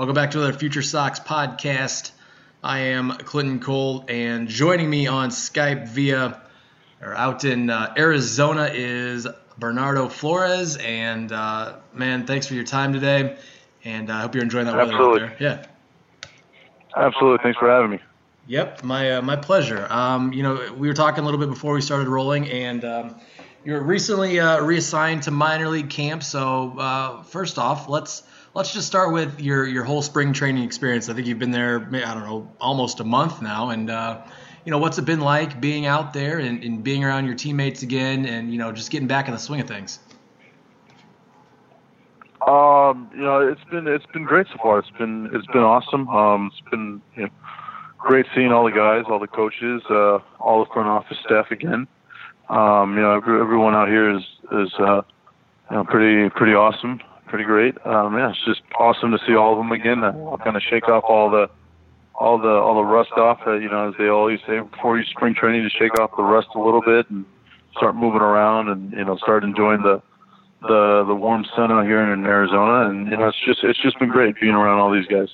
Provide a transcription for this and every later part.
Welcome back to another Future Sox podcast. I am Clinton Cole, and joining me on Skype via or out in uh, Arizona is Bernardo Flores. And uh, man, thanks for your time today, and uh, I hope you're enjoying that weather out there. Yeah. Absolutely. Thanks for having me. Yep, my uh, my pleasure. Um, you know, we were talking a little bit before we started rolling, and um, you were recently uh, reassigned to minor league camp. So uh, first off, let's let's just start with your your whole spring training experience. I think you've been there, I don't know, almost a month now, and uh, you know, what's it been like being out there and, and being around your teammates again, and you know, just getting back in the swing of things. Um, you know, it's been it's been great so far. It's been it's been awesome. Um, it's been you know, great seeing all the guys, all the coaches, uh, all the front office staff again. Um, you know, everyone out here is is uh, you know pretty pretty awesome, pretty great. Um, yeah, it's just awesome to see all of them again. I'll kind of shake off all the all the all the rust off. Uh, you know, as they always say before you spring training, to shake off the rust a little bit and start moving around and you know start enjoying the the the warm sun out here in Arizona. And you know, it's just it's just been great being around all these guys.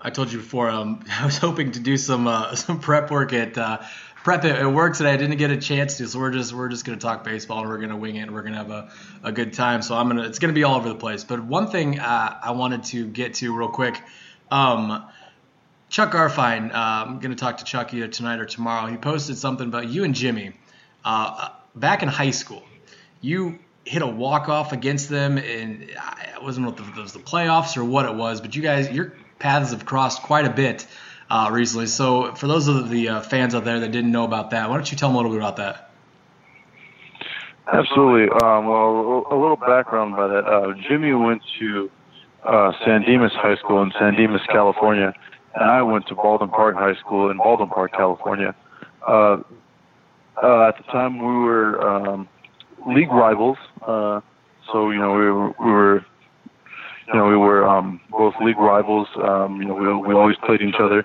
I told you before. Um, I was hoping to do some uh, some prep work at uh, prep at, at work today. I didn't get a chance to, so we're just we're just gonna talk baseball and we're gonna wing it. and We're gonna have a, a good time. So I'm gonna it's gonna be all over the place. But one thing uh, I wanted to get to real quick. Um, Chuck Garfien, uh, I'm going to talk to Chuck either tonight or tomorrow. He posted something about you and Jimmy uh, back in high school. You hit a walk off against them, and I wasn't know if it was the playoffs or what it was, but you guys, your paths have crossed quite a bit uh, recently. So, for those of the uh, fans out there that didn't know about that, why don't you tell them a little bit about that? Absolutely. Um, well, a little background about that. Uh, Jimmy went to uh, San Dimas High School in San Dimas, California, and I went to Baldwin Park High School in Baldwin Park, California. Uh, uh, at the time, we were um, league rivals. Uh, so you know, we were, we were you know, we were um, both league rivals. Um, you know, we we always played each other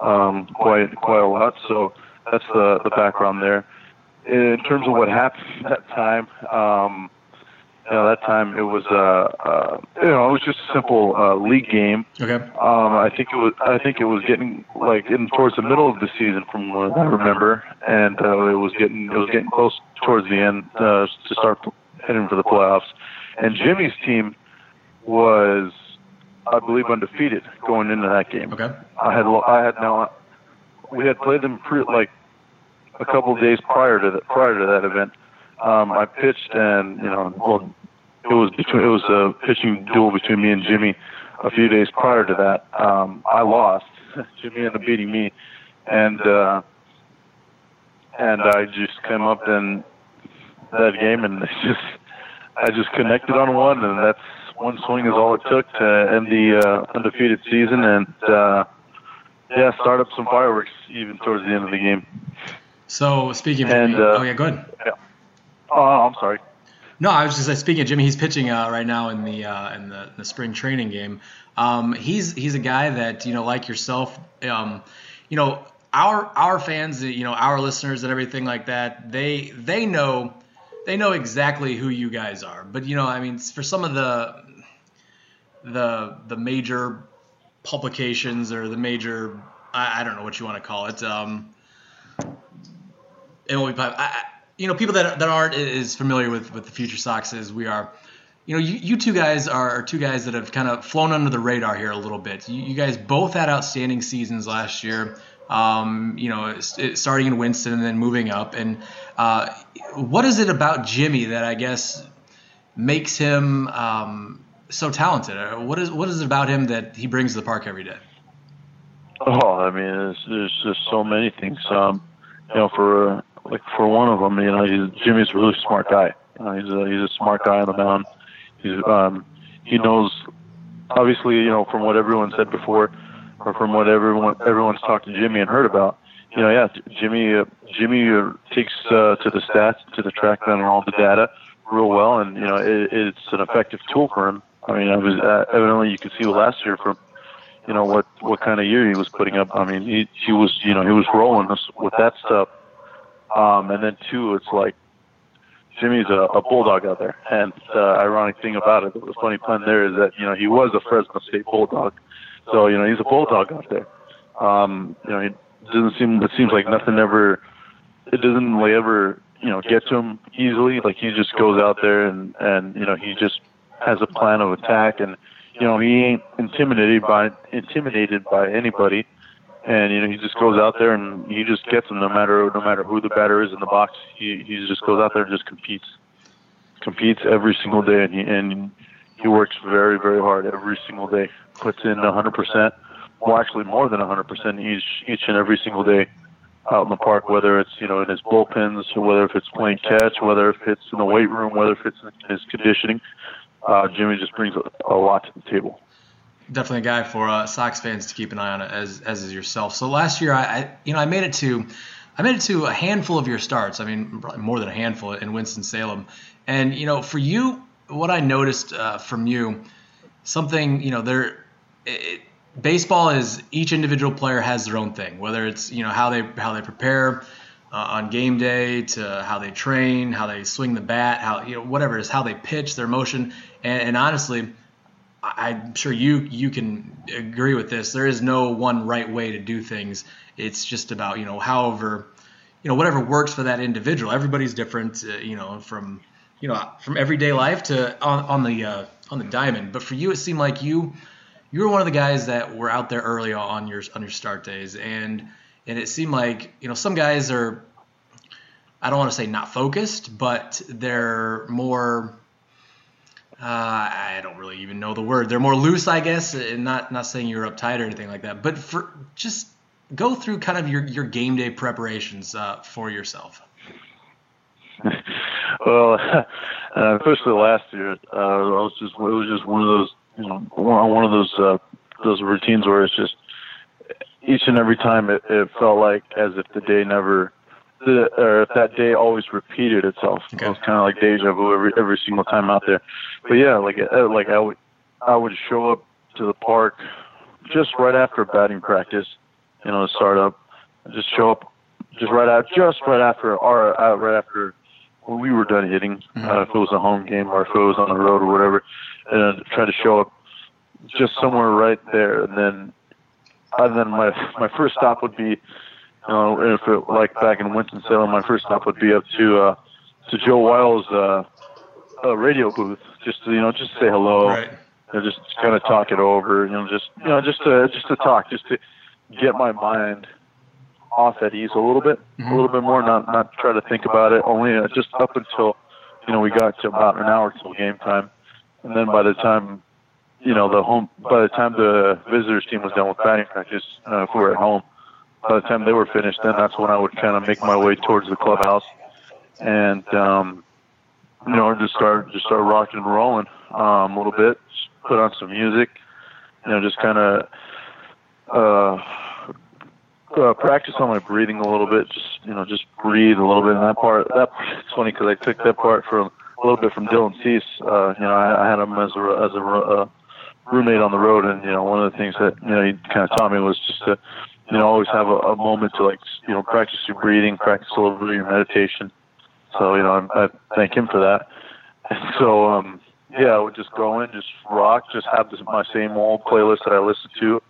um, quite quite a lot. So that's the the background there. In terms of what happened that time, um, you know, that time it was uh, uh, you know, it was just a simple uh, league game. Okay. Um, I think it was. I think it was getting like in towards the middle of the season, from what I remember, and uh, it was getting it was getting close towards the end uh, to start heading for the playoffs. And Jimmy's team was, I believe, undefeated going into that game. Okay. I had I had now we had played them pre, like a couple of days prior to that prior to that event. Um, I pitched and you know well it was between it was a pitching duel between me and Jimmy a few days prior to that. Um, I lost. Jimmy ended up beating me, and uh, and I just came up in that game and just I just connected on one, and that's one swing is all it took to end the uh, undefeated season and uh, yeah, start up some fireworks even towards the end of the game. So speaking of And, Jimmy, uh, oh yeah, go ahead. Oh, I'm sorry. No, I was just like speaking of Jimmy. He's pitching uh, right now in the uh, in the, the spring training game. Um, he's he's a guy that you know, like yourself, um, you know, our our fans, you know, our listeners and everything like that. They they know they know exactly who you guys are. But you know, I mean, for some of the the the major publications or the major I, I don't know what you want to call it. Um, MLB. I, you know, people that, that aren't as familiar with, with the Future Sox as we are, you know, you, you two guys are, are two guys that have kind of flown under the radar here a little bit. You, you guys both had outstanding seasons last year. Um, you know, starting in Winston and then moving up. And uh, what is it about Jimmy that I guess makes him um, so talented? What is what is it about him that he brings to the park every day? Oh, I mean, there's, just so many things. Um, you know, for uh, like for one of them, you know, he's, Jimmy's a really smart guy. Know, he's a he's a smart guy on the mound. He's um, he knows, obviously, you know, from what everyone said before, or from what everyone everyone's talked to Jimmy and heard about. You know, yeah, Jimmy uh, Jimmy uh, takes uh, to the stats, to the TrackMan and all the data real well, and you know, it, it's an effective tool for him. I mean, I was uh, evidently you could see last year from you know what what kind of year he was putting up. I mean, he he was you know he was rolling with that stuff. Um, and then two, it's like Jimmy's a, a bulldog out there, and the uh, ironic thing about it, the funny pun there is that you know he was a Fresno State bulldog, so you know he's a bulldog out there. Um, you know, he doesn't seem it seems like nothing ever, it doesn't like ever you know get to him easily. Like he just goes out there and and you know he just has a plan of attack, and you know he ain't intimidated by intimidated by anybody and you know he just goes out there and he just gets them no matter no matter who the batter is in the box. He he just goes out there and just competes, competes every single day, and he and he works very very hard every single day. Puts in 100 percent, well actually more than 100 percent each each and every single day out in the park. Whether it's you know in his bullpens, whether if it's playing catch, whether if it's in the weight room, whether if it's in his conditioning. Uh, Jimmy just brings a, a lot to the table definitely a guy for uh, Sox fans to keep an eye on as as is yourself. So last year, I, I, you know I made it to I made it to a handful of your starts. I mean, more than a handful in Winston Salem. And you know, for you, what I noticed uh, from you, something you know, there. It, baseball is each individual player has their own thing. Whether it's you know how they how they prepare. Uh, on game day to how they train, how they swing the bat, how you know whatever is, how they pitch, their motion, and, and honestly, I'm sure you you can agree with this. There is no one right way to do things. It's just about you know however you know whatever works for that individual. Everybody's different. Uh, you know from you know from everyday life to on, on the uh, on the diamond. But for you, it seemed like you you were one of the guys that were out there early on your on your start days, and and it seemed like you know some guys are I don't want to say not focused, but they're more uh, I don't really even know the word. They're more loose, I guess. And not not saying you're uptight or anything like that, but for just go through kind of your your game day preparations uh, for yourself. well, uh, especially last year, uh, I was just it was just one of those you know one of those uh, those routines where it's just each and every time it, it felt like as if the day never the or if that day always repeated itself. Okay. It was kind of like deja vu every every single time out there. But yeah, like uh, like I would I would show up to the park just right after batting practice, you know, to start up. Just show up just right out just right after our uh, right after when we were done hitting, mm-hmm. uh, if it was a home game or if it was on the road or whatever, and try to show up just somewhere right there, and then and then my my first stop would be you know, if it like back in Winston Salem, my first stop would be up to uh, to Joe Wiles' uh, uh, radio booth, just to, you know, just say hello, right. you know, just kind of talk it over, you know, just you know, just to just to talk, just to get my mind off at ease a little bit, mm-hmm. a little bit more, not not try to think about it. Only uh, just up until you know we got to about an hour till game time, and then by the time you know the home, by the time the visitors team was done with batting practice, uh, if we were at home by the time they were finished, then that's when I would kind of make my way towards the clubhouse, and um, you know, just start just start rocking and rolling um, a little bit. Put on some music, you know, just kind of uh, uh, practice on my breathing a little bit. Just you know, just breathe a little bit. And that part, that it's funny because I took that part from a little bit from Dylan Cease. Uh, you know, I, I had him as a as a uh, roommate on the road, and you know, one of the things that you know he kind of taught me was just to you know, always have a, a moment to like, you know, practice your breathing, practice a little bit of your meditation. So, you know, I, I thank him for that. And so, um, yeah, I would just go in, just rock, just have this, my same old playlist that I listen to,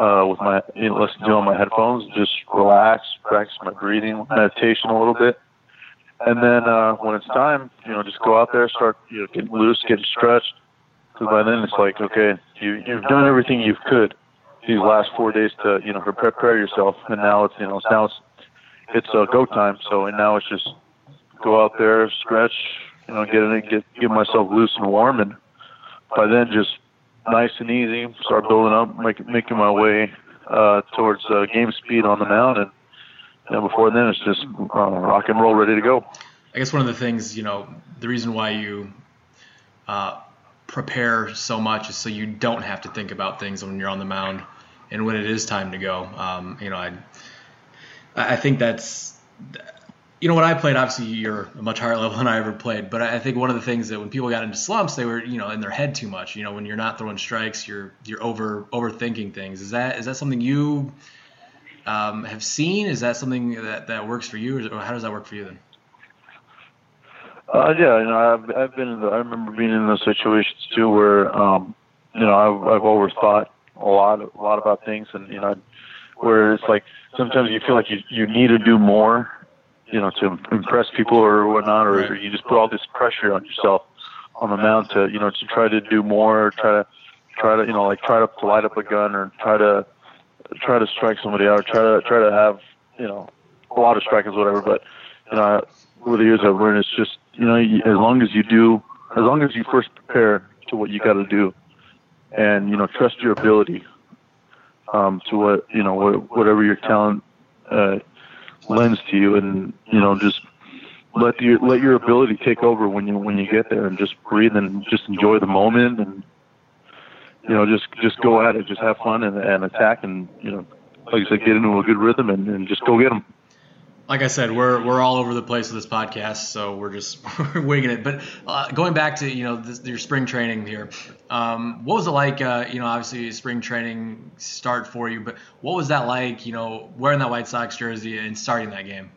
uh, with my, you know, listen to on my headphones, just relax, practice my breathing, meditation a little bit. And then, uh, when it's time, you know, just go out there, start, you know, getting loose, getting stretched. Cause by then it's like, okay, you, you've done everything you could these last four days to you know prepare yourself, and now it's you know now it's it's uh, go time. So and now it's just go out there, stretch, you know, get in, get get myself loose and warm, and by then just nice and easy, start building up, make, making my way uh, towards uh, game speed on the mound, and you before then it's just uh, rock and roll, ready to go. I guess one of the things, you know, the reason why you uh, prepare so much is so you don't have to think about things when you're on the mound and when it is time to go. Um, you know, I I think that's you know when I played, obviously you're a much higher level than I ever played, but I think one of the things that when people got into slumps, they were you know in their head too much. You know, when you're not throwing strikes, you're you're over overthinking things. Is that is that something you um, have seen? Is that something that that works for you, or how does that work for you then? Uh, yeah, you know, I've I've been in the, I remember being in those situations too where um, you know I've I've overthought a lot a lot about things, and you know where it's like sometimes you feel like you you need to do more, you know, to impress people or whatnot, or, Right. or you just put all this pressure on yourself on the mound to you know to try to do more, or try to try to you know like try to, to light up a gun or try to try to strike somebody out, try to try to have you know a lot of strikeouts, whatever. But you know, over the years I've learned it's just you know you, as long as you do, as long as you first prepare to what you got to do, and you know trust your ability um, to what you know what, whatever your talent uh, lends to you, and you know just let your let your ability take over when you when you get there, and just breathe and just enjoy the moment, and you know just just go at it, just have fun and, and attack, and you know like I said, get into a good rhythm and, and just go get them. like I said, we're we're all over the place with this podcast, so we're just we're winging it. But uh, going back to you know this, your spring training here, um, what was it like? Uh, you know, obviously spring training start for you, but what was that like? You know, wearing that White Sox jersey and starting that game.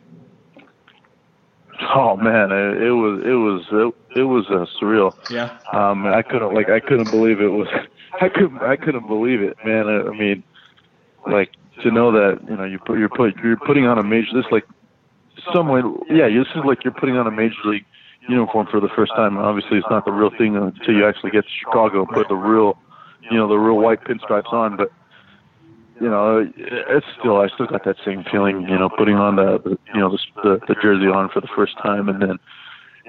Oh man, it, it was it was it, it was uh, surreal. Yeah. Um, I couldn't like I couldn't believe it was I couldn't I couldn't believe it, man. I, I mean, like to know that you know you put you're put you're putting on a major this like some way yeah this is like you're putting on a major league uniform for the first time. Obviously, it's not the real thing until you actually get to Chicago and put the real you know the real white pinstripes on, but. You know, it's still I still got that same feeling. You know, putting on the, you know the, the the jersey on for the first time, and then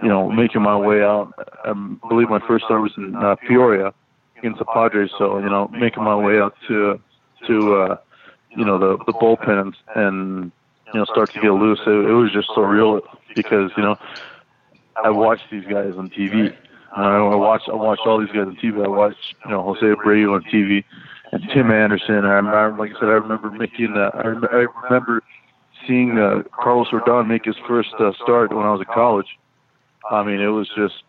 you know, making my way out. I believe my first start was in uh, Peoria against the Padres. So you know, making my way out to to uh, you know the the bullpens and you know start to get loose. It, it was just surreal because you know I watched these guys on TV. Uh, I watched I watched all these guys on TV. I watched you know Jose Abreu on TV and Tim Anderson. I remember, like I said, I remember making. Uh, I, I remember seeing uh, Carlos Rodon make his first uh, start when I was in college. I mean, it was just,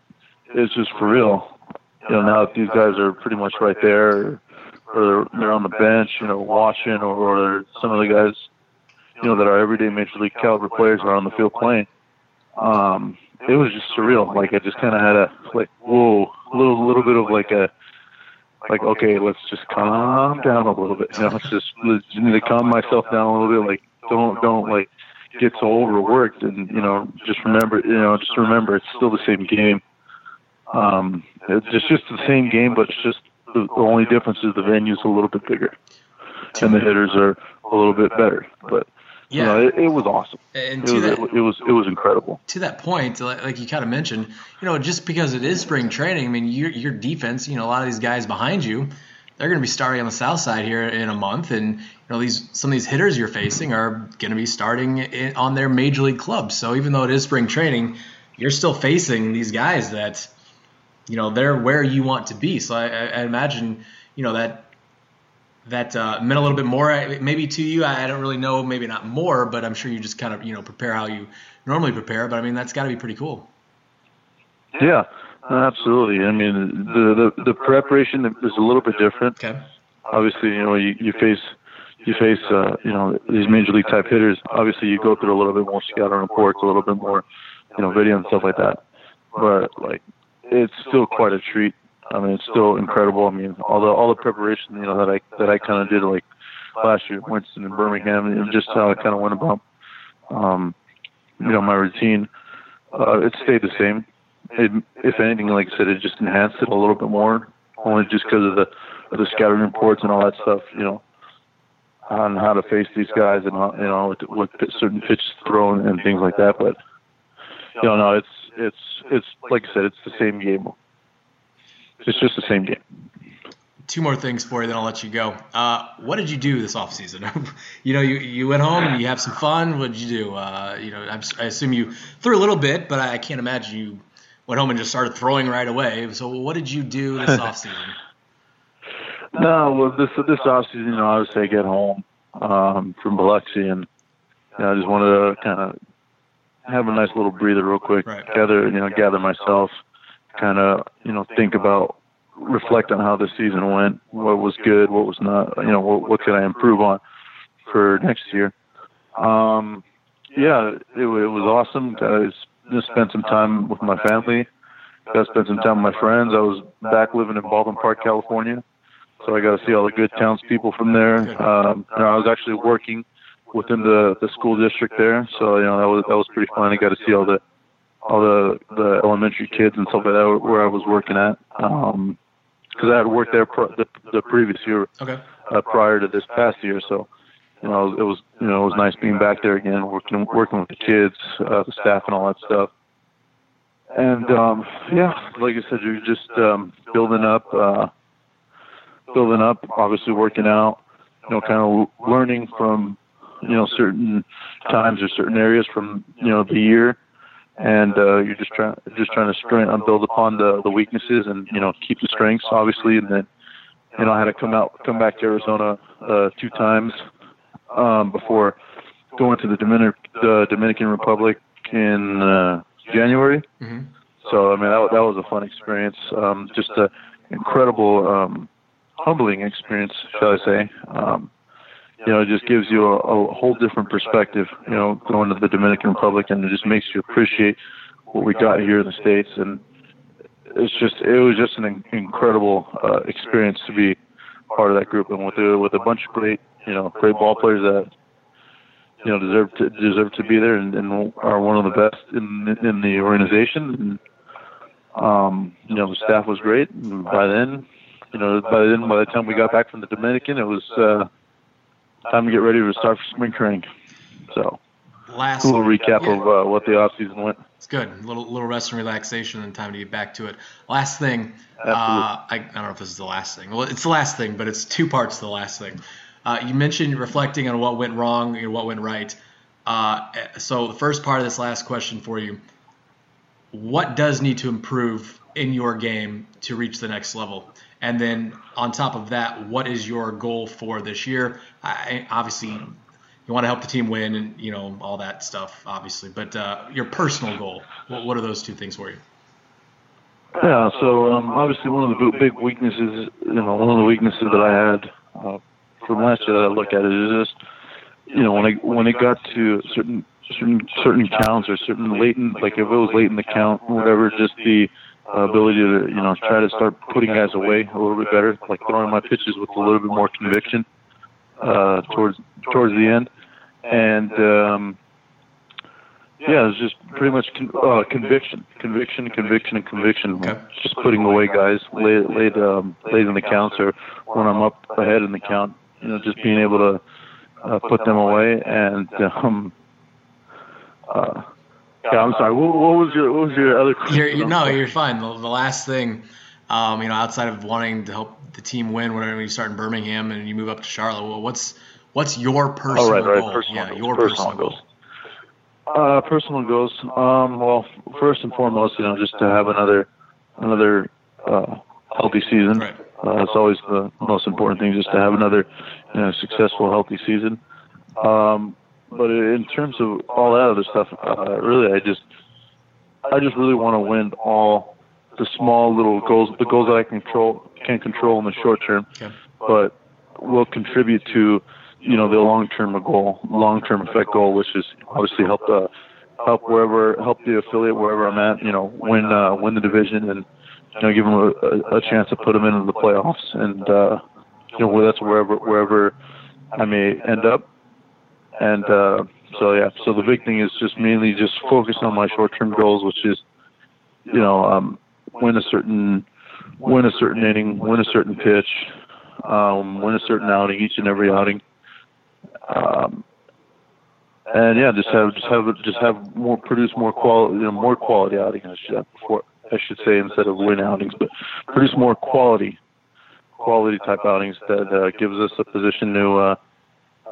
it's just for real. You know, now that these guys are pretty much right there, or they're, they're on the bench, you know, watching, or, or some of the guys, you know, that are everyday major league caliber players are on the field playing. Um, it was just surreal. Like I just kind of had a like, whoa, little, little bit of like a, like okay, let's just calm down a little bit. You know, let's just, just need to calm myself down a little bit. Like, don't, don't like get so overworked and you know just remember you know just remember it's still the same game um it's just just the same game but it's just the, the only difference is the venue's a little bit bigger and the hitters are a little bit better but you Yeah. know it, it was awesome And it was, that it, was it was incredible to that point, like like you kind of mentioned, you know, just because it is spring training, I mean, your your defense, you know, a lot of these guys behind you, they're going to be starting on the south side here in a month, and you know, these some of these hitters you're facing are going to be starting in, on their major league clubs. So even though it is spring training, you're still facing these guys that, you know, they're where you want to be. So I, I imagine, you know, that that uh, meant a little bit more uh, maybe to you. I, I don't really know, maybe not more, but I'm sure you just kind of you know prepare how you normally prepare. But I mean, that's got to be pretty cool. yeah absolutely i mean the the, the preparation is a little bit different Okay. obviously, you know, you, you face you face uh, you know these major league type hitters. Obviously, you go through a little bit more scouting reports, a little bit more, you know, video and stuff like that. But like, it's still quite a treat. I mean, it's still incredible. I mean, all the all the preparation, you know, that I that I kind of did like last year, at Winston and Birmingham, and just how I kind of went about, um, you know, my routine. Uh, it stayed the same. It, if anything, like I said, it just enhanced it a little bit more, only just because of the of the scouting reports and all that stuff, you know, on how to face these guys and how, you know what, what certain pitches thrown and things like that. But you know, no, it's it's it's like I said, it's the same game. It's just the same game. Two more things for you, then I'll let you go. Uh, what did you do this off season? you know, you, you went home, you have some fun. What did you do? Uh, you know, I'm, I assume you threw a little bit, but I can't imagine you went home and just started throwing right away. So what did you do this off season? No, well, this this off season, you know, I was say get home um, from Biloxi, and you know, I just wanted to kind of have a nice little breather, real quick, Right. gather, you know, gather myself, kind of, you know, think about, reflect on how the season went, what was good, what was not, you know, what, what could I improve on for next year. Um, yeah, it, it was awesome. Guys, just spent some time with my family. To spend some time with my friends. I was back living in Baldwin Park, California, so I got to see all the good townspeople from there. Um, you know, I was actually working within the the school district there, so you know that was that was pretty fun. I got to see all the all the the elementary kids and stuff like that where I was working at. Um, because I had worked there pr- the, the previous year Okay. uh, prior to this past year. So, you know, it was you know it was nice being back there again, working working with the kids, uh, the staff, and all that stuff. And um, yeah, like I said, you're just um, building up, uh, building up. Obviously, working out. You know, kind of learning from you know certain times or certain areas from you know the year and uh, you're just trying just trying to strength, build upon the the weaknesses and you know keep the strengths obviously and then you know I had to come out come back to Arizona uh, two times um, before going to the Dominican the Dominican Republic in uh, January. Mm-hmm. So I mean that that was a fun experience, um, just a incredible um, humbling experience, shall I say. Um, you know, it just gives you a, a whole different perspective, you know, going to the Dominican Republic and it just makes you appreciate what we got here in the States. And it's just, it was just an incredible uh, experience to be part of that group and with, with a bunch of great, you know, great ball players that, you know, deserve to, deserve to be there and, and are one of the best in, in the organization. And, um, you know, the staff was great. And by then, you know, by then, by the time we got back from the Dominican, it was, uh, time to get ready to start for spring training. So, Last a little recap yeah. of uh, what the off season went. It's good. A little little rest and relaxation, and time to get back to it. Last thing, uh, I, I don't know if this is the last thing. Well, it's the last thing, but it's two parts to the last thing. Uh, you mentioned reflecting on what went wrong and what went right. Uh, so the first part of this last question for you: What does need to improve in your game to reach the next level? And then on top of that, what is your goal for this year? I, obviously, you want to help the team win and you know all that stuff, obviously. But uh, your personal goal, what, what are those two things for you? Yeah, so um, obviously one of the big weaknesses, you know, one of the weaknesses that I had uh, from last year that I look at it is just, you know, when I when it got to certain certain certain counts or certain latent, like if it was late in the count, or whatever, just the ability to, you know, try to start putting guys away a little bit better, like throwing my pitches with a little bit more conviction uh, towards towards the end, and um, yeah, it's just pretty much con- uh, conviction, conviction, conviction, and conviction. Okay. Just putting away guys late, late, um, late in the counts, or when I'm up ahead in the count. You know, just being able to uh, put them away. And um, uh, yeah, I'm sorry. What, what was your what was your other question? You're, no, you're fine. The, the last thing, um, you know, outside of wanting to help the team win, whenever you start in Birmingham and you move up to Charlotte, well, what's what's your personal Oh, right, right. goal? Personal yeah, goals, your personal personal goal. goals. Uh, personal goals. Um, well, first and foremost, you know, just to have another another uh, healthy season. Right. Uh, it's always the most important thing, just to have another you know, successful, healthy season. Um, but in terms of all that other stuff, uh, really, I just I just really want to win all the small little goals, the goals that I control can control in the short term, Okay. but will contribute to you know the long term goal, long term effect goal, which is obviously help uh, help wherever help the affiliate wherever I'm at, you know, win uh, win the division and you know give them a, a, a chance to put them into the playoffs and uh, you know that's wherever wherever I may end up. And uh, so yeah, so the big thing is just mainly just focus on my short term goals, which is you know um, win a certain win a certain inning, win a certain pitch, um, win a certain outing each and every outing. Um, and yeah, just have just have just have more produce more quality you know, more quality outings. I should before I should say instead of win outings, but produce more quality quality type outings that uh, gives us a position to uh,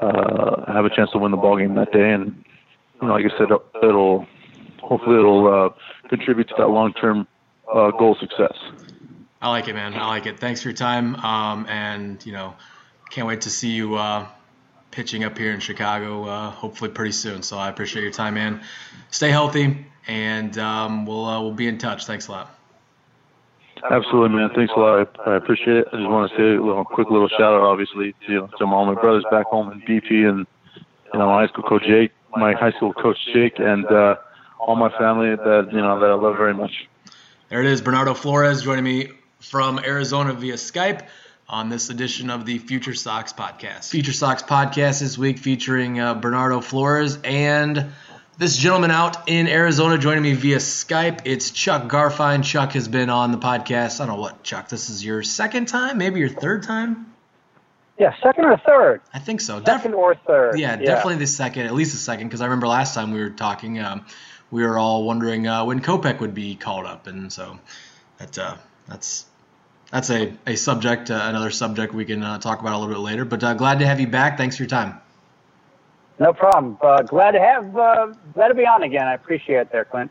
uh, have a chance to win the ball game that day. And you know, like I said, it'll hopefully it'll uh, contribute to that long term uh, goal success. I like it, man. I like it. Thanks for your time. Um, and you know, can't wait to see you uh, pitching up here in Chicago. Uh, hopefully pretty soon. So I appreciate your time, man. Stay healthy, and um, we'll uh, we'll be in touch. Thanks a lot. Absolutely, man. Thanks a lot. I, appreciate it. I just want to say a little quick little shout out, obviously, to, you know, to all my brothers back home in BP and you know my high school coach Jake, my high school coach Jake, and uh, all my family that you know that I love very much. There it is, Bernardo Flores joining me from Arizona via Skype on this edition of the Future Sox podcast. Future Sox podcast this week featuring uh, Bernardo Flores and this gentleman out in Arizona joining me via Skype. It's Chuck Garfien. Chuck has been on the podcast. I don't know what, Chuck, this is your second time, maybe your third time? Yeah, second or third? I think so. Second Def- or third. Yeah, yeah, definitely the second, at least the second, because I remember last time we were talking, um, we were all wondering uh, when Kopech would be called up, and so that, uh, that's that's a, a subject, uh, another subject we can uh, talk about a little bit later. But uh, glad to have you back. Thanks for your time. No problem. Uh, glad to have uh, glad to be on again. I appreciate it there, Clint.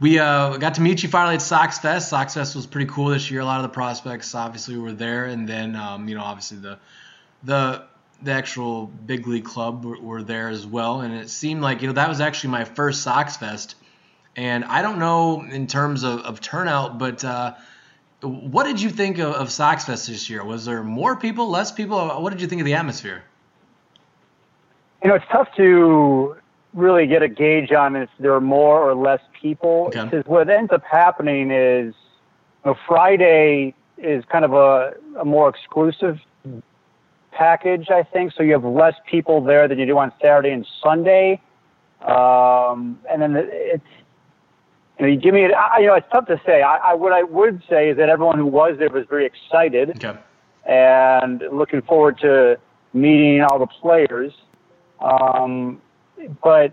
We uh, got to meet you finally at Sox Fest. Sox Fest was pretty cool this year. A lot of the prospects obviously were there, and then um, you know obviously the the the actual big league club were, were, there as well. And it seemed like you know that was actually my first Sox Fest, and I don't know in terms of, of turnout, but uh, what did you think of, of Sox Fest this year? Was there more people, less people? What did you think of the atmosphere? You know, it's tough to really get a gauge on if there are more or less people. Okay. Because what ends up happening is, you know, Friday is kind of a, a more exclusive package, I think. So you have less people there than you do on Saturday and Sunday. Um, and then it's, you know, you give me, I, you know, it's tough to say. I, I, what I would say is that everyone who was there was very excited okay. and looking forward to meeting all the players. Um, but,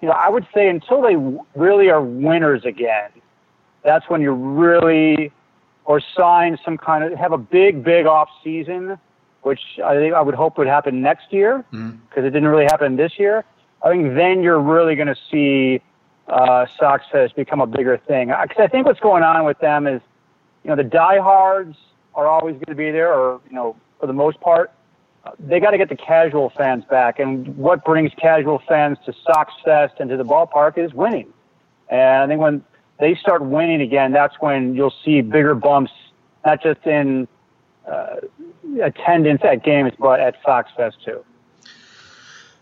you know, I would say until they really are winners again, that's when you really, or sign some kind of, have a big, big off season which I think I would hope would happen next year because mm-hmm. it didn't really happen this year. I think then you're really going to see uh, Sox Fest become a bigger thing. Because I think what's going on with them is, you know, the diehards are always going to be there, or you know, for the most part, they got to get the casual fans back. And what brings casual fans to Sox Fest and to the ballpark is winning. And I think when they start winning again, that's when you'll see bigger bumps, not just in uh, attendance at games, but at Sox Fest too.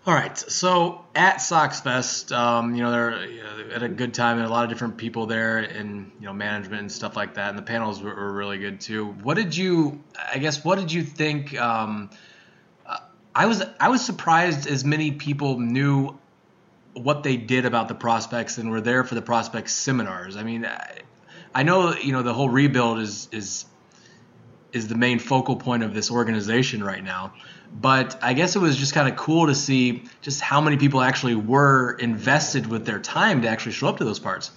All right, so at Sox Fest, um, you know, they're know, at a good time and a lot of different people there, and you know, management and stuff like that, and the panels were, were really good too. What did you, I guess, what did you think? Um, I was I was surprised as many people knew what they did about the prospects and were there for the prospects seminars. I mean, I, I know you know the whole rebuild is is is the main focal point of this organization right now. But I guess it was just kind of cool to see just how many people actually were invested with their time to actually show up to those parts.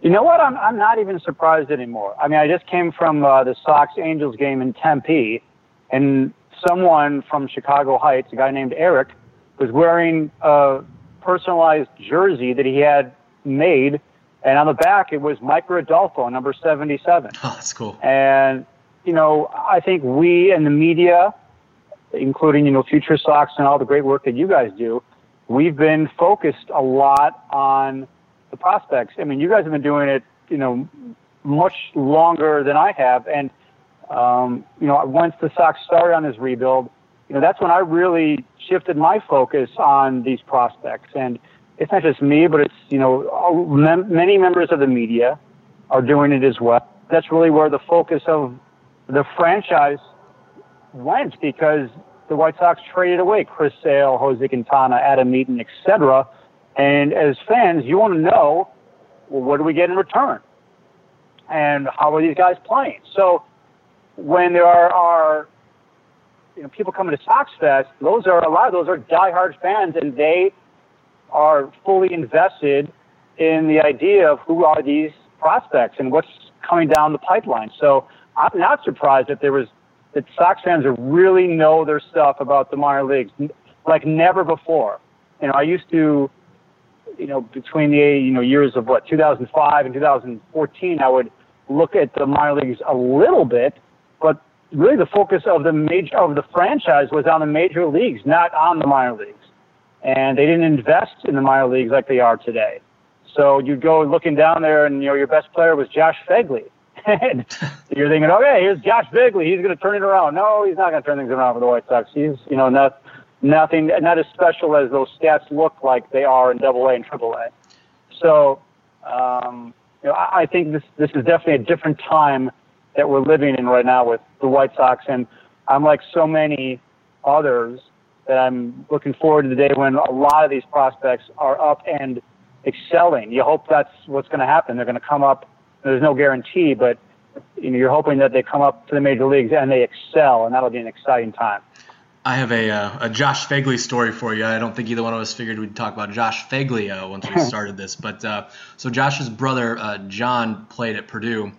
You know what? I'm, I'm not even surprised anymore. I mean, I just came from uh, the Sox Angels game in Tempe, and someone from Chicago Heights, a guy named Eric, was wearing a personalized jersey that he had made and on the back, it was Micker Adolfo, number 77. Oh, that's cool. And, you know, I think we and the media, including, you know, Future Sox and all the great work that you guys do, we've been focused a lot on the prospects. I mean, you guys have been doing it, you know, much longer than I have. And, um, you know, once the Sox started on this rebuild, you know, that's when I really shifted my focus on these prospects. And, it's not just me, but it's, you know, many members of the media are doing it as well. That's really where the focus of the franchise went because the White Sox traded away Chris Sale, Jose Quintana, Adam Eaton, etc. And as fans, you want to know, well, what do we get in return? And how are these guys playing? So when there are, are you know, people coming to Sox Fest, those are a lot of those are diehard fans, and they are fully invested in the idea of who are these prospects and what's coming down the pipeline. So I'm not surprised that there was that Sox fans really know their stuff about the minor leagues like never before. You know, I used to, you know, between the you know years of what 2005 and 2014, I would look at the minor leagues a little bit, but really the focus of the major of the franchise was on the major leagues, not on the minor leagues and they didn't invest in the minor leagues like they are today. So you'd go looking down there, and you know your best player was Josh Phegley. and you're thinking, okay, here's Josh Phegley. He's going to turn it around. No, he's not going to turn things around for the White Sox. He's, you know, not nothing, not as special as those stats look like they are in Double A and Triple A. So, um, you know, I, I think this this is definitely a different time that we're living in right now with the White Sox, and I'm like so many others that I'm looking forward to the day when a lot of these prospects are up and excelling. You hope that's what's going to happen. They're going to come up. There's no guarantee, but you know, you're hoping that they come up to the major leagues and they excel, and that'll be an exciting time. I have a, uh, a Josh Phegley story for you. I don't think either one of us figured we'd talk about Josh Phegley uh, once we started this. But uh, so Josh's brother uh, John played at Purdue,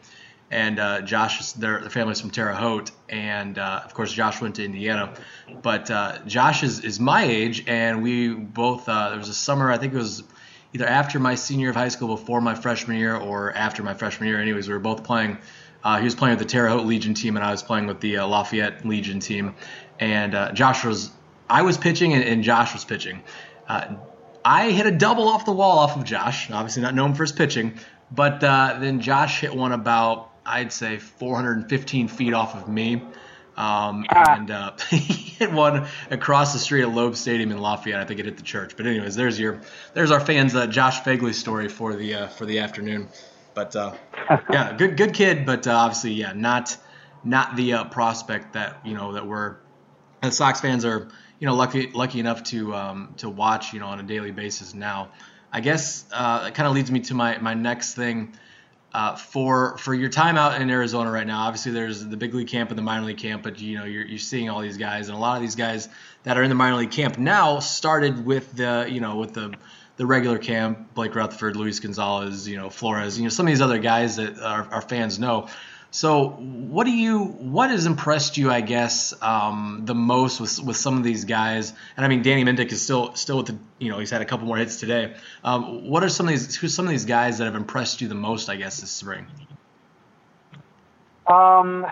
and uh, Josh, their, their family's from Terre Haute, and uh, of course Josh went to Indiana. But Josh is, is my age, and we both there was a summer I think it was either after my senior of high school, before my freshman year, or after my freshman year. Anyways, we were both playing. he was playing with the Terre Haute Legion team, and I was playing with the Lafayette Legion team and uh, Josh was I was pitching and, and Josh was pitching. Uh, I hit a double off the wall off of Josh, obviously not known for his pitching, but uh, then Josh hit one about I'd say 415 feet off of me. Um, ah. and uh, he hit one across the street at Loeb Stadium in Lafayette. I think it hit the church. But anyways, there's your there's our fans uh, Josh Phegley story for the uh, for the afternoon. But uh, yeah, good good kid, but uh, obviously yeah, not not the uh, prospect that you know that we're and Sox fans are you know lucky lucky enough to um, to watch you know on a daily basis now. I guess uh, it kind of leads me to my my next thing. Uh, for for your time out in Arizona right now, obviously there's the big league camp and the minor league camp, but you know you're, you're seeing all these guys, and a lot of these guys that are in the minor league camp now started with the you know with the the regular camp, Blake Rutherford, Luis Gonzalez, you know Flores, you know some of these other guys that our, our fans know. So, what do you what has impressed you? I guess um, the most with with some of these guys, and I mean Danny Mendick is still still with the you know he's had a couple more hits today. Um, what are some of these who's some of these guys that have impressed you the most? I guess this spring. Um,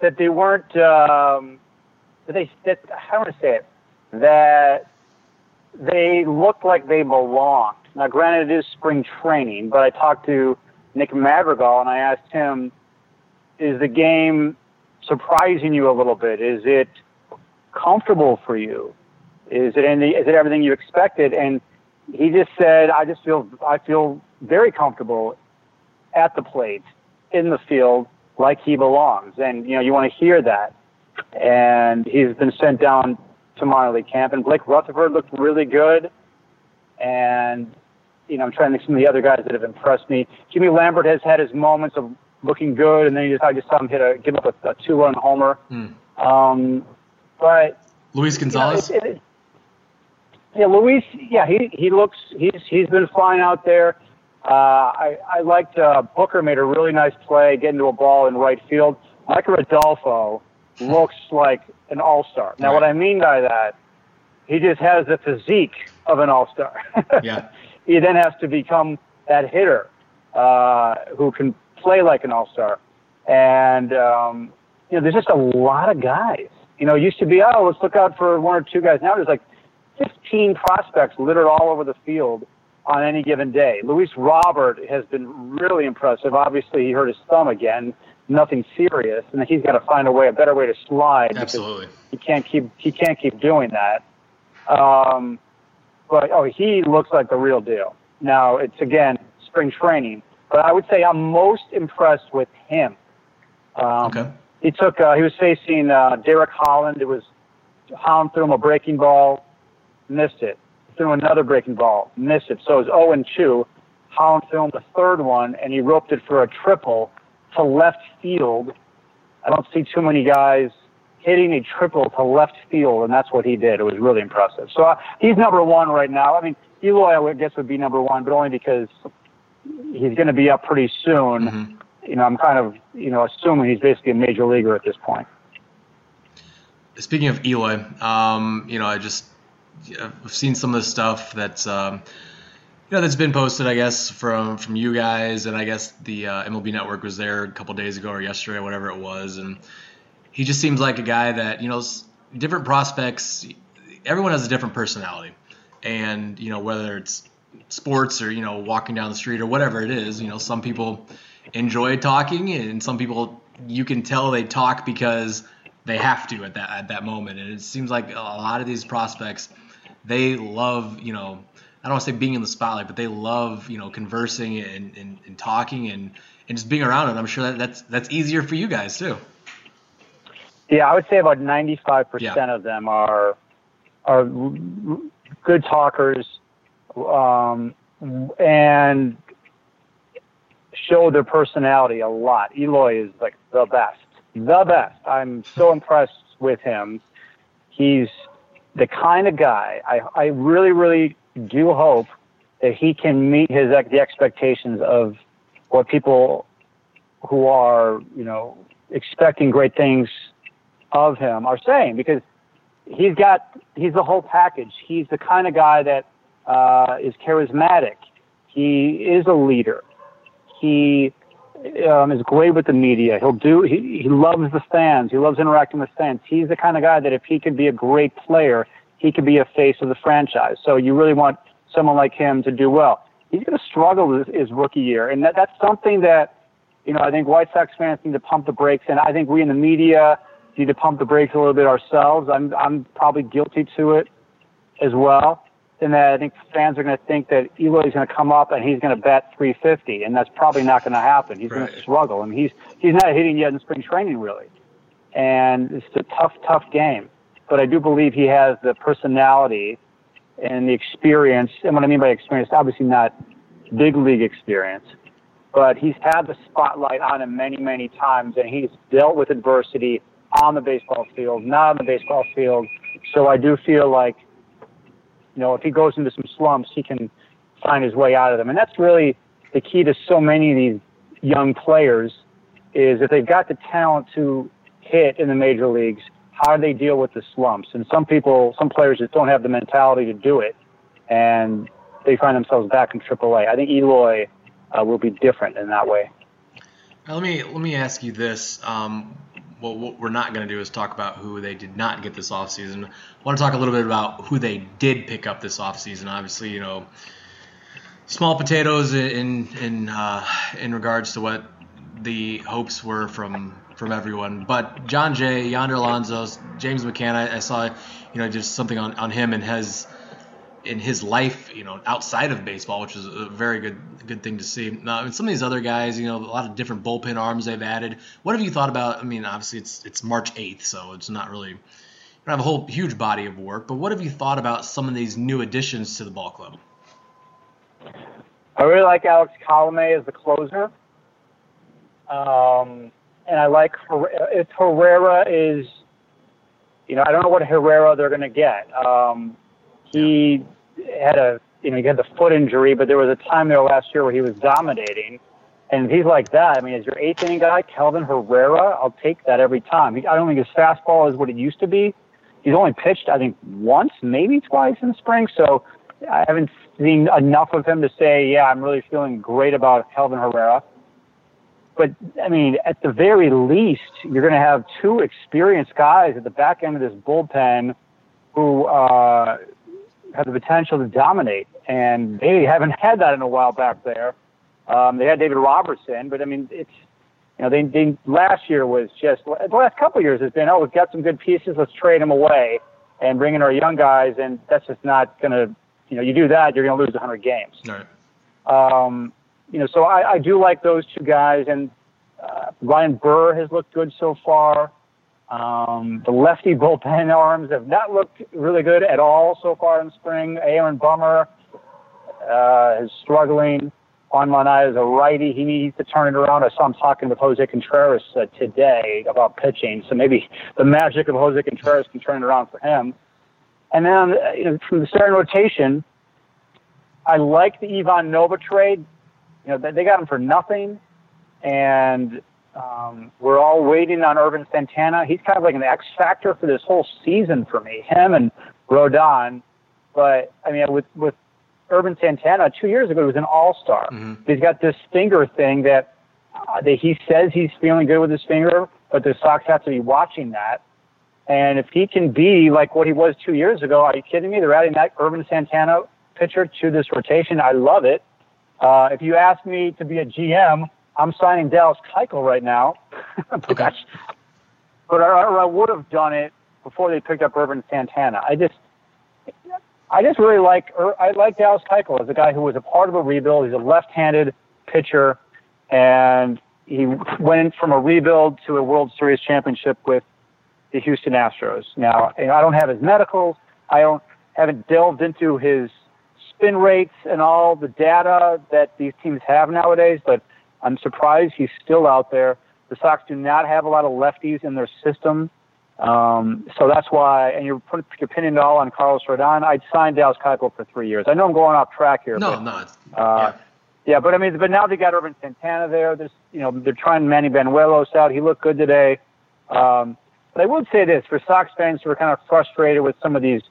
that they weren't um, that they that how do I say it that they looked like they belonged. Now, granted, it is spring training, but I talked to Nick Madrigal and I asked him is the game surprising you a little bit? Is it comfortable for you? Is it any, is it everything you expected? And he just said, I just feel I feel very comfortable at the plate in the field like he belongs. And you know, you want to hear that. And he's been sent down to minor league camp. And Blake Rutherford looked really good. And you know, I'm trying to think some of the other guys that have impressed me. Jimmy Lambert has had his moments of looking good, and then you just I just saw him hit a give up a, a two run homer. Mm. Um, but Luis Gonzalez. You know, it, it, yeah, Luis. Yeah, he he looks he's he's been flying out there. Uh, I I liked uh, Booker made a really nice play, getting to a ball in right field. Micker Adolfo looks like an all star. Now, right. what I mean by that, he just has the physique of an all star. yeah. He then has to become that hitter uh, who can play like an all star. And, um, you know, there's just a lot of guys. You know, it used to be, oh, let's look out for one or two guys. Now there's like 15 prospects littered all over the field on any given day. Luis Robert has been really impressive. Obviously, he hurt his thumb again, nothing serious, and he's got to find a way, a better way to slide. Absolutely, he can't keep he can't keep doing that. Um, but oh, he looks like the real deal. Now it's again spring training, but I would say I'm most impressed with him. Um, okay. He took. Uh, he was facing uh, Derek Holland. It was Holland threw him a breaking ball, missed it. Threw another breaking ball, missed it. So it was 0 and 2. Holland threw him the third one, and he roped it for a triple to left field. I don't see too many guys hitting a triple to left field, and that's what he did. It was really impressive. So uh, he's number one right now. I mean, Eloy, I guess, would be number one, but only because he's going to be up pretty soon. Mm-hmm. You know, I'm kind of you know assuming he's basically a major leaguer at this point. Speaking of Eloy, um, you know, I just I've seen some of the stuff that's um, you know that's been posted, I guess, from from you guys, and I guess the uh, MLB Network was there a couple days ago or yesterday, whatever it was, and he just seems like a guy that you know different prospects. Everyone has a different personality, and you know whether it's sports or you know walking down the street or whatever it is you know some people enjoy talking and some people you can tell they talk because they have to at that at that moment and it seems like a lot of these prospects they love you know I don't want to say being in the spotlight, but they love you know conversing and, and, and talking and, and just being around it. I'm sure that that's that's easier for you guys too. Yeah, I would say about 95% yeah. of them are are good talkers um, and show their personality a lot. Eloy is like the best, the best. I'm so impressed with him. He's the kind of guy I, I really, really do hope that he can meet his the expectations of what people who are, you know, expecting great things of him are saying because he's got he's the whole package. He's the kind of guy that uh, is charismatic. He is a leader. He um, is great with the media. He'll do. He, he loves the fans. He loves interacting with fans. He's the kind of guy that if he could be a great player, he could be a face of the franchise. So you really want someone like him to do well. He's going to struggle his, his rookie year, and that, that's something that you know I think White Sox fans need to pump the brakes, and I think we in the media need to pump the brakes a little bit ourselves. I'm I'm probably guilty to it as well. In that I think fans are going to think that Eloy's going to come up and he's going to bat 350, and that's probably not going to happen. He's right. going to struggle, and he's he's not hitting yet in spring training really, and it's a tough tough game. But I do believe he has the personality and the experience. And what I mean by experience, obviously not big league experience, but he's had the spotlight on him many many times, and he's dealt with adversity on the baseball field, not on the baseball field. So I do feel like, you know, if he goes into some slumps, he can find his way out of them. And that's really the key to so many of these young players is if they've got the talent to hit in the major leagues, how do they deal with the slumps? And some people, some players just don't have the mentality to do it, and they find themselves back in AAA. I think Eloy uh, will be different in that way. let me let me ask you this: um, well, what we're not going to do is talk about who they did not get this offseason. I want to talk a little bit about who they did pick up this offseason. Obviously, you know, small potatoes in in uh, in regards to what the hopes were from from everyone. But Jon Jay, Yonder Alonso, James McCann, I, I saw, you know, just something on, on him and has in his life, you know, outside of baseball, which is a very good good thing to see. Now, some of these other guys, you know, a lot of different bullpen arms they've added. What have you thought about? I mean, obviously it's it's March 8th, so it's not really you don't have a whole huge body of work. But what have you thought about some of these new additions to the ball club? I really like Alex Colome as the closer. Um, and I like if Herrera is, you know, I don't know what Herrera they're going to get. Um, he had a you know he had the foot injury, but there was a time there last year where he was dominating. And he's like that. I mean, as your eighth inning guy, Kelvin Herrera, I'll take that every time. I don't think his fastball is what it used to be. He's only pitched, I think, once, maybe twice in the spring. So I haven't seen enough of him to say, yeah, I'm really feeling great about Kelvin Herrera. But I mean, at the very least, you're going to have two experienced guys at the back end of this bullpen who uh, have the potential to dominate, and they haven't had that in a while back there. Um, they had David Robertson, but I mean, it's you know, they, they last year was just the last couple of years has been oh we've got some good pieces, let's trade them away and bring in our young guys, and that's just not going to you know you do that you're going to lose 100 games. Right. Um, you know, so I, I do like those two guys, and uh, Ryan Burr has looked good so far. Um, the lefty bullpen arms have not looked really good at all so far in spring. Aaron Bummer uh, is struggling. Juan Minaya is a righty. He needs to turn it around. I saw him talking with Jose Contreras uh, today about pitching, so maybe the magic of Jose Contreras can turn it around for him. And then uh, you know, from the starting rotation, I like the Ivan Nova trade. You know, they got him for nothing, and um, we're all waiting on Ervin Santana. He's kind of like an X factor for this whole season for me. Him and Rodon. But I mean, with with Ervin Santana, two years ago he was an All Star. Mm-hmm. He's got this finger thing that uh, that he says he's feeling good with his finger, but the Sox have to be watching that. And if he can be like what he was two years ago, are you kidding me? They're adding that Ervin Santana pitcher to this rotation. I love it. Uh, if you ask me to be a GM, I'm signing Dallas Keuchel right now. but okay. but I, I would have done it before they picked up Ervin Santana. I just I just really like I like Dallas Keuchel as a guy who was a part of a rebuild. He's a left-handed pitcher, and he went from a rebuild to a World Series championship with the Houston Astros. Now, I don't have his medicals. I don't haven't delved into his spin rates and all the data that these teams have nowadays, but I'm surprised he's still out there. The Sox do not have a lot of lefties in their system. Um, so that's why, and you're putting your pinning it all on Carlos Rodon. I'd sign Dallas Keuchel for three years. I know I'm going off track here. No, but, no, uh, yeah. yeah, but I mean, but now they got Ervin Santana there. There's, you know, they're trying Manny Banuelos out. He looked good today. Um, but I would say this for Sox fans who are kind of frustrated with some of these,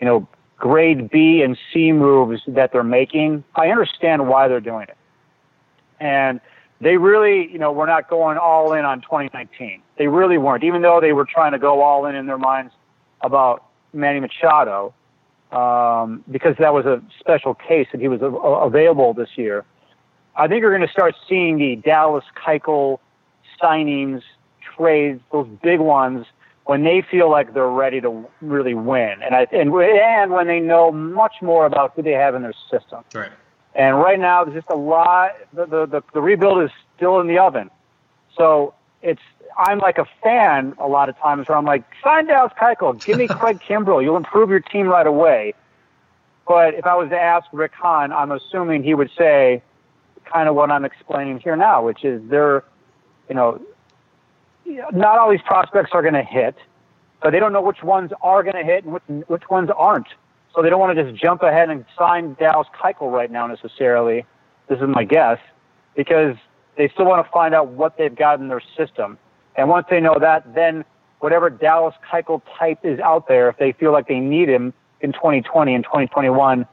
you know, grade B and C moves that they're making. I understand why they're doing it, and they really, you know, were not going all in on 2019. They really weren't, even though they were trying to go all in in their minds about Manny Machado, um, because that was a special case that he was available this year. I think you're going to start seeing the Dallas Keuchel signings, trades, those big ones, when they feel like they're ready to really win, and I and and when they know much more about who they have in their system. Right. And right now, there's just a lot. The, the, the, the rebuild is still in the oven. So it's I'm like a fan a lot of times where I'm like, sign Dallas Keuchel, give me Craig Kimbrel, you'll improve your team right away. But if I was to ask Rick Hahn, I'm assuming he would say kind of what I'm explaining here now, which is they're, you know, not all these prospects are going to hit, but they don't know which ones are going to hit and which, which ones aren't. So they don't want to just jump ahead and sign Dallas Keuchel right now necessarily. This is my guess because they still want to find out what they've got in their system. And once they know that, then whatever Dallas Keuchel type is out there, if they feel like they need him in 2020 and 2021,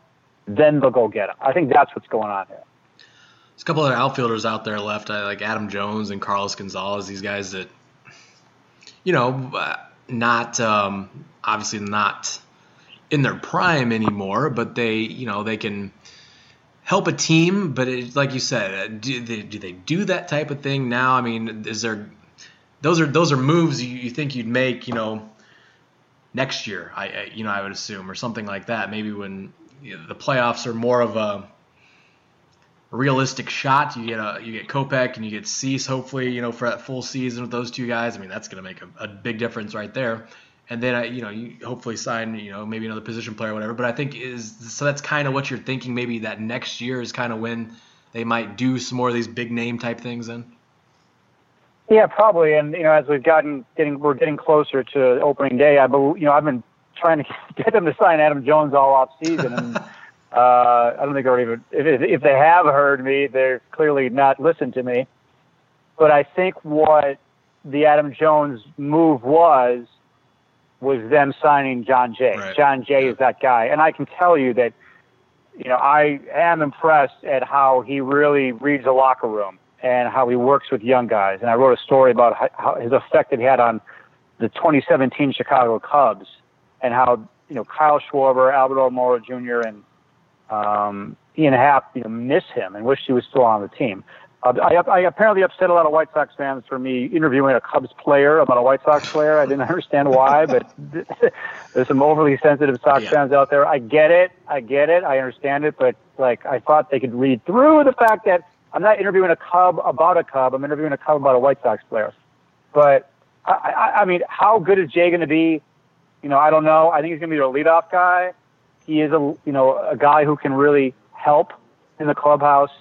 then they'll go get him. I think that's what's going on here. There's a couple other outfielders out there left, like Adam Jones and Carlos Gonzalez. These guys that, you know, uh, not um, obviously not in their prime anymore, but they, you know, they can help a team. But it, like you said, uh, do they, do they do that type of thing now? I mean, is there those are those are moves you, you think you'd make, you know, next year? I, I, you know I would assume or something like that. Maybe when you know, the playoffs are more of a realistic shot. You get a you get Kopech and you get Cease. Hopefully, you know for that full season with those two guys. I mean, that's going to make a, a big difference right there and then I, you know, you hopefully sign, you know, maybe another position player or whatever. But I think is so that's kind of what you're thinking. Maybe that next year is kind of when they might do some more of these big name type things. Then. Yeah, probably. And you know, as we've gotten getting we're getting closer to opening day, I, you know, I've been trying to get them to sign Adam Jones all off season, and uh, I don't think they're even if if they have heard me, they're clearly not listened to me. But I think what the Adam Jones move was was them signing Jon Jay. Right. Jon Jay yeah. is that guy, and I can tell you that you know I am impressed at how he really reads the locker room and how he works with young guys. And I wrote a story about how, his effect he had on the 2017 Chicago Cubs and how you know Kyle Schwarber, Albert Almora Jr. and um, Ian Happ, you know, miss him and wish he was still on the team. Uh, I, I apparently upset a lot of White Sox fans for me interviewing a Cubs player about a White Sox player. I didn't understand why, but there's some overly sensitive Sox yeah. fans out there. I get it. I get it. I understand it. But like, I thought they could read through the fact that I'm not interviewing a Cub about a Cub. I'm interviewing a Cub about a White Sox player. But I, I, I mean, how good is Jay going to be? You know, I don't know. I think he's going to be their leadoff guy. He is a, you know, a guy who can really help in the clubhouse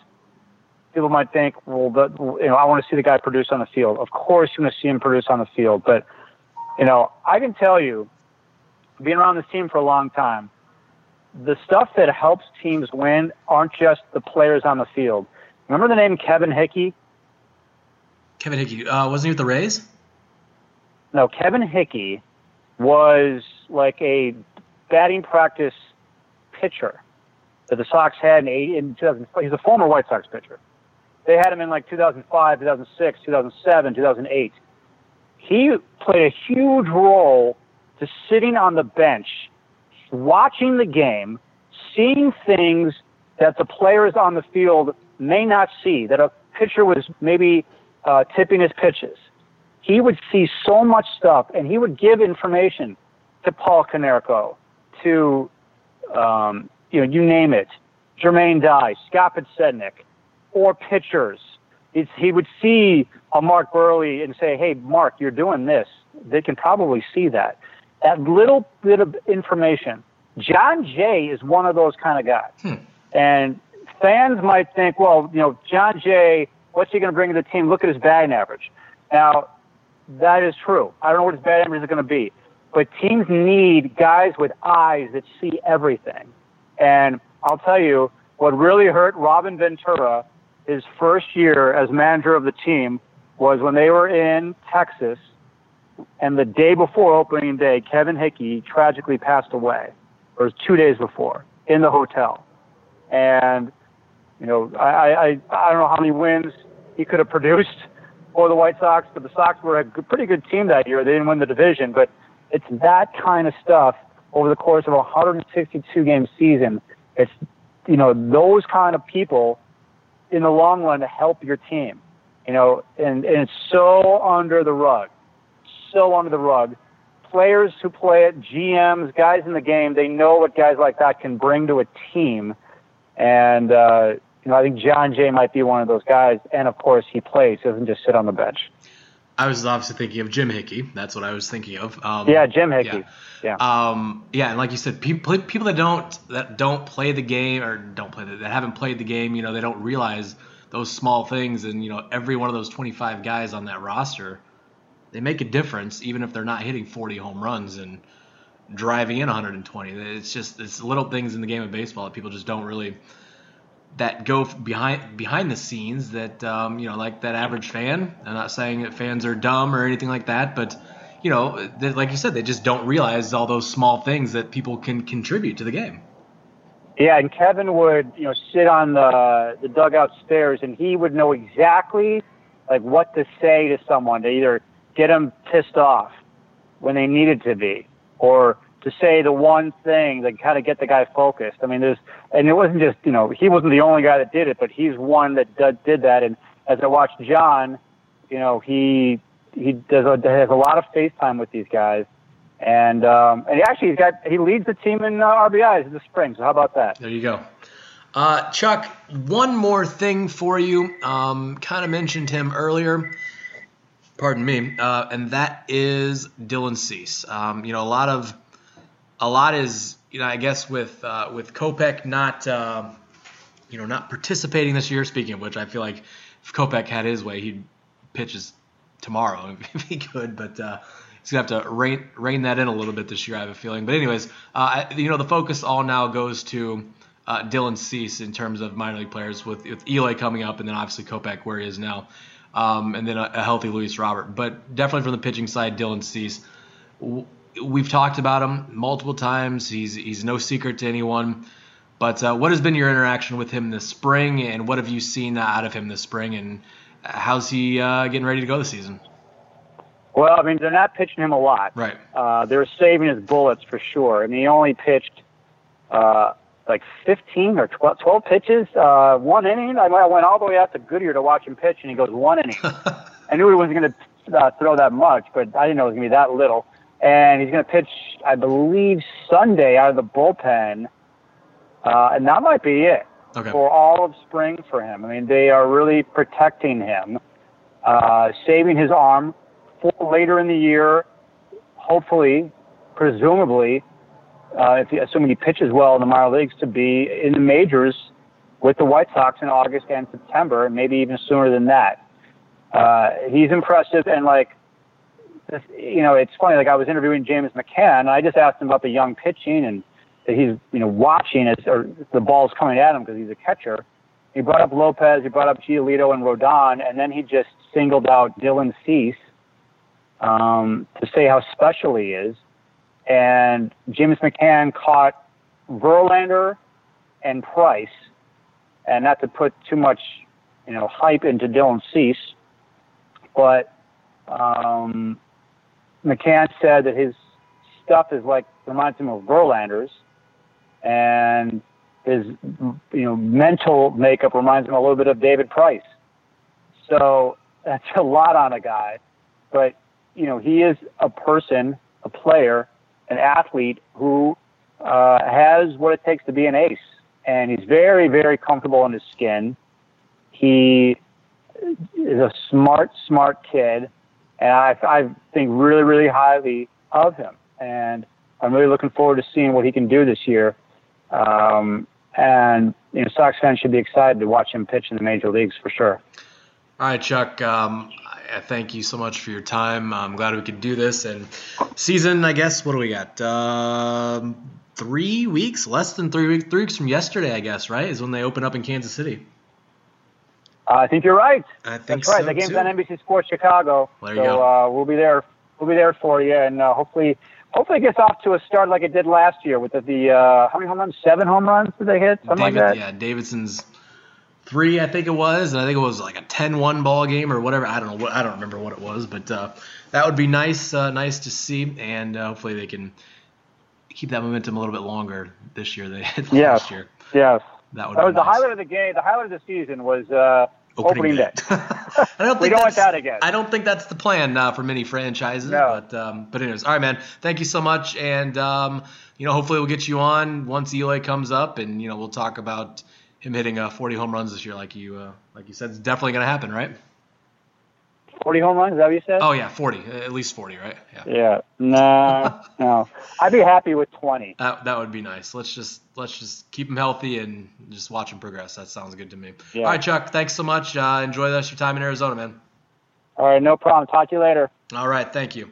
people might think, well, the, you know, I want to see the guy produce on the field. Of course, you want to see him produce on the field, but you know, I can tell you, being around this team for a long time, the stuff that helps teams win aren't just the players on the field. Remember the name Kevin Hickey? Kevin Hickey, uh, wasn't he with the Rays? No, Kevin Hickey was like a batting practice pitcher that the Sox had in, 80, in 2000. He's a former White Sox pitcher. They had him in like 2005, 2006, 2007, 2008. He played a huge role to sitting on the bench, watching the game, seeing things that the players on the field may not see, that a pitcher was maybe uh, tipping his pitches. He would see so much stuff, and he would give information to Paul Konerko, to um, you know, you name it, Jermaine Dye, Scott Podsednik, or pitchers. It's, he would see a Mark Buehrle and say, "Hey, Mark, you're doing this." They can probably see that. That little bit of information. Jon Jay is one of those kind of guys, Hmm. and fans might think, "Well, you know, Jon Jay, what's he going to bring to the team? Look at his batting average." Now, that is true. I don't know what his batting average is going to be, but teams need guys with eyes that see everything. And I'll tell you, what really hurt Robin Ventura his first year as manager of the team was when they were in Texas, and the day before opening day, Kevin Hickey tragically passed away, or two days before, in the hotel. And, you know, I, I, I don't know how many wins he could have produced for the White Sox, but the Sox were a good, pretty good team that year. They didn't win the division, but it's that kind of stuff over the course of a 162 game season. It's, you know, those kind of people in the long run to help your team, you know, and, and it's so under the rug, so under the rug. Players who play it, GMs, guys in the game, they know what guys like that can bring to a team. And, uh, you know, I think Jon Jay might be one of those guys. And of course, he plays, he doesn't just sit on the bench. I was obviously thinking of Jim Hickey. That's what I was thinking of. Um, Yeah, Jim Hickey. Yeah. Um, yeah, and like you said, people people that don't that don't play the game or don't play the, that haven't played the game, you know, they don't realize those small things, and you know, every one of those 25 guys on that roster, they make a difference, even if they're not hitting 40 home runs and driving in 120. It's just it's little things in the game of baseball that people just don't really that go behind behind the scenes that um, you know like that average fan. I'm not saying that fans are dumb or anything like that, but you know, they, like you said, they just don't realize all those small things that people can contribute to the game. Yeah, and Kevin would, you know, sit on the the dugout stairs, and he would know exactly like what to say to someone to either get them pissed off when they needed to be, or to say the one thing that kind of get the guy focused. I mean, there's, and it wasn't just, you know, he wasn't the only guy that did it, but he's one that did, did that. And as I watched John, you know, he he does a, has a lot of face time with these guys, and um, and he actually he's got he leads the team in uh, RBIs in the spring. So how about that? There you go. Uh, Chuck, one more thing for you. Um, kind of mentioned him earlier. Pardon me, uh, and that is Dylan Cease. Um, you know, a lot of a lot is you know I guess with uh, with Kopech not uh, you know not participating this year. Speaking of which, I feel like if Kopech had his way, he'd pitches tomorrow if he could, but uh, he's gonna have to rein rein that in a little bit this year. I have a feeling. But anyways, uh, you know the focus all now goes to uh, Dylan Cease in terms of minor league players with, with Eloy coming up, and then obviously Kopech where he is now, um, and then a, a healthy Luis Robert. But definitely from the pitching side, Dylan Cease. We've talked about him multiple times. He's he's no secret to anyone. But uh, what has been your interaction with him this spring, and what have you seen out of him this spring, and how's he uh, getting ready to go this season? Well, I mean, they're not pitching him a lot. Right. Uh, they're saving his bullets for sure. I mean, he only pitched uh, like 15 or 12, 12 pitches, uh, one inning. I went all the way out to Goodyear to watch him pitch, and he goes one inning. I knew he wasn't going to uh, throw that much, but I didn't know it was going to be that little. And he's going to pitch, I believe, Sunday out of the bullpen, uh, and that might be it Okay. for all of spring for him. I mean, they are really protecting him, uh, saving his arm for later in the year, hopefully, presumably, uh, if he, assuming he pitches well in the minor leagues, to be in the majors with the White Sox in August and September, and maybe even sooner than that. Uh, he's impressive, and like, this, you know, it's funny. Like I was interviewing James McCann, and I just asked him about the young pitching and that he's, you know, watching as or the ball's coming at him because he's a catcher. He brought up Lopez, he brought up Giolito and Rodon, and then he just singled out Dylan Cease um, to say how special he is. And James McCann caught Verlander and Price, and not to put too much, you know, hype into Dylan Cease, but um, McCann said that his stuff is like reminds him of Verlander's, and his you know mental makeup reminds him a little bit of David Price. So that's a lot on a guy, but you know he is a person, a player, an athlete who uh, has what it takes to be an ace, and he's very, very comfortable in his skin. He is a smart, smart kid, and I, I think really, really highly of him. And I'm really looking forward to seeing what he can do this year. Um, and you know, Sox fans should be excited to watch him pitch in the major leagues for sure. All right, Chuck. Um, I thank you so much for your time. I'm glad we could do this. And season, I guess, what do we got? Um, three weeks, less than three weeks, three weeks from yesterday, I guess, right? Is when they open up in Kansas City. Uh, I think you're right. I think That's right. so the game's too. on NBC Sports Chicago. There you so go. Uh, we'll be there. We'll be there for you, and uh, hopefully, hopefully, it gets off to a start like it did last year with the, the uh, how many home runs? Seven home runs did they hit? Something David, like that. yeah, Davidson's three, I think it was, and I think it was like a 10-1 ball game or whatever. I don't know. I don't remember what it was, but uh, that would be nice, uh, nice to see, and uh, hopefully they can keep that momentum a little bit longer this year than they did last year. Yes. That would That be was the highlight of the game. The highlight of the season was uh, opening, day. I don't think don't want that's- that again. I don't think that's the plan uh, for many franchises. No. But um, but anyways, all right, man. Thank you so much, and um, you know, hopefully we'll get you on once Eloy comes up, and you know, we'll talk about him hitting uh, 40 home runs this year, like you uh, like you said, it's definitely gonna happen, right? 40 home runs. Is that what you said? Oh yeah, 40, at least 40, right? Yeah. Yeah. No. no. I'd be happy with 20. That, that would be nice. Let's just let's just keep him healthy and just watch him progress. That sounds good to me. Yeah. All right, Chuck. Thanks so much. Uh, enjoy the rest of your time in Arizona, man. All right. No problem. Talk to you later. All right. Thank you.